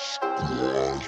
On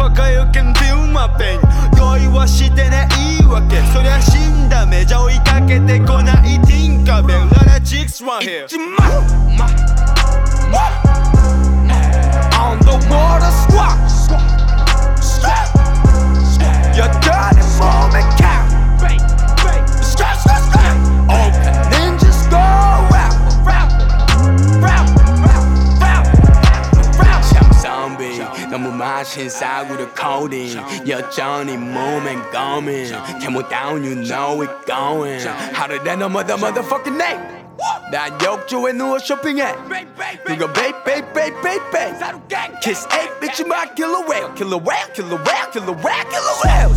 Hey motherfucker you can feel my pain 用意はしてないわけそりゃ死んだ。目じゃ追いかけてこないティンカベルララチックス one here 신 싸구려 codeine 여전히 몸엔 going Camel down you know it going Hotter than a mother motherfucking name 난 욕조에 누워 쇼핑해 누가 베이베 베이베 베이베 Kiss 8 bitch my killer whale killer whale killer whale killer whale killer whale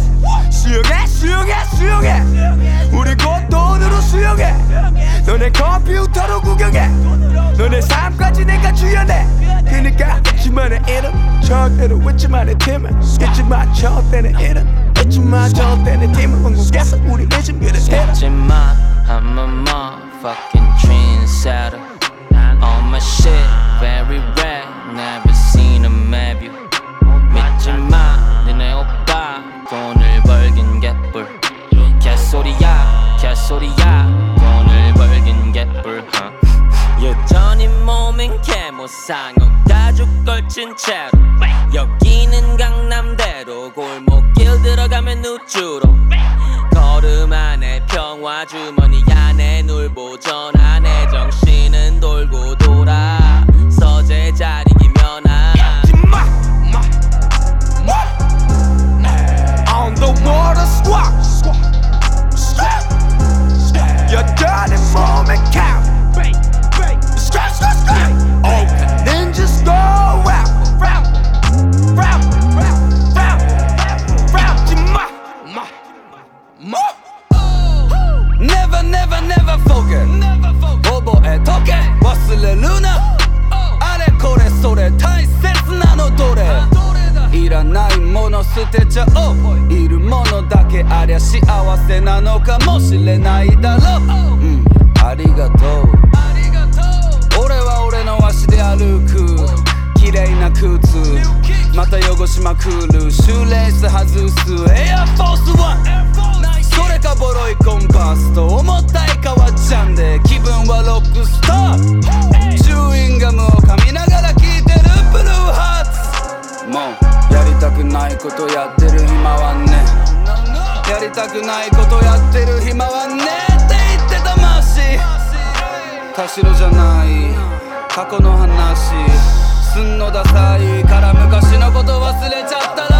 수영해 수영해 수영해 우리 곧 돈으로 수영해 너네 컴퓨터로 구경해 너네 삶까지 내가 주연해 그니까 잊지마의 이름 절대로 잊지마의 팀은 잊지마 절대는 이름 잊지마 절대는 팀은 궁극해서 우리 잊은 그를 해라 잊지 마 I'm a motherfucking trendsetter On my shit, very rare Never seen a map you 믿지 마 너네 오빠 돈을 벌긴 개뿔 개소리야 개소리야 벌긴 개뿔 huh? 여전히 몸엔 개모상어 가죽 걸친 채로. 여기는 강남대로 골목길 들어가면 우주로. 걸음 안에 평화 주머니 안에 놀보 전 捨てちゃおう。いるものだけありゃ幸せなのかもしれないだろう。うん。ありがとう。俺は俺の足で歩く。綺麗な靴。また汚しまくる。シューレース外す。エアフォーことやってる暇はね。やりたくないことやってる暇はね。って言ってたまし田代じゃない。過去の話。すんのダサい。から昔のこと忘れちゃったら